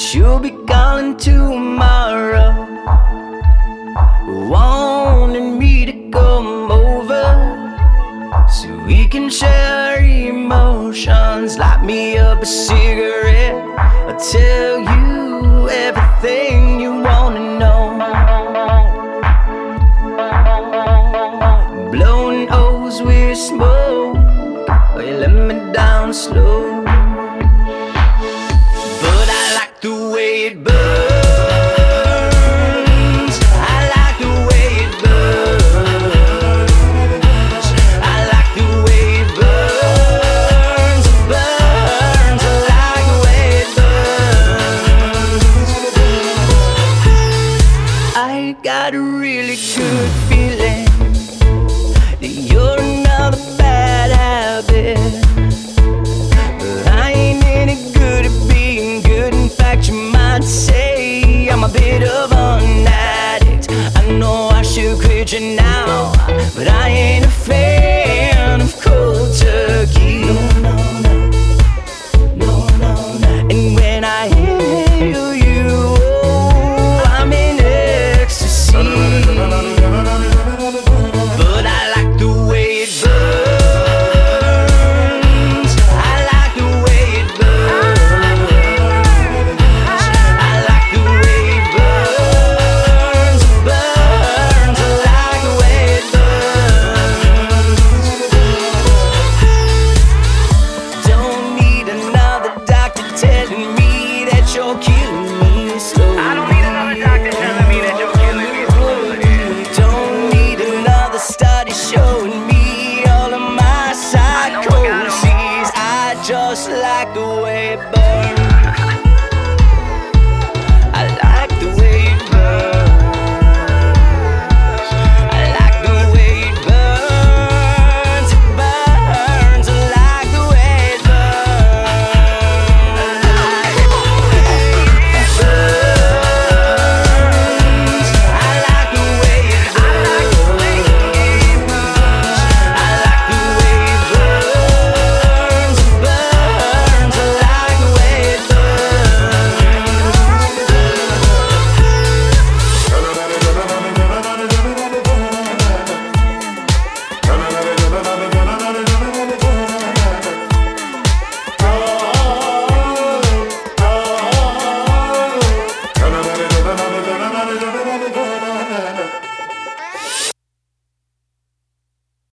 you'll be calling tomorrow. Wanting me to come over so we can share emotions. Light me up a cigarette. I'll tell you everything you wanna know. Blowing O's with smoke. Oh, you let me down slow. It burns. I like the way it burns. I like the way it burns. Burns. I like the way it burns. I got a really good feeling now, but I ain't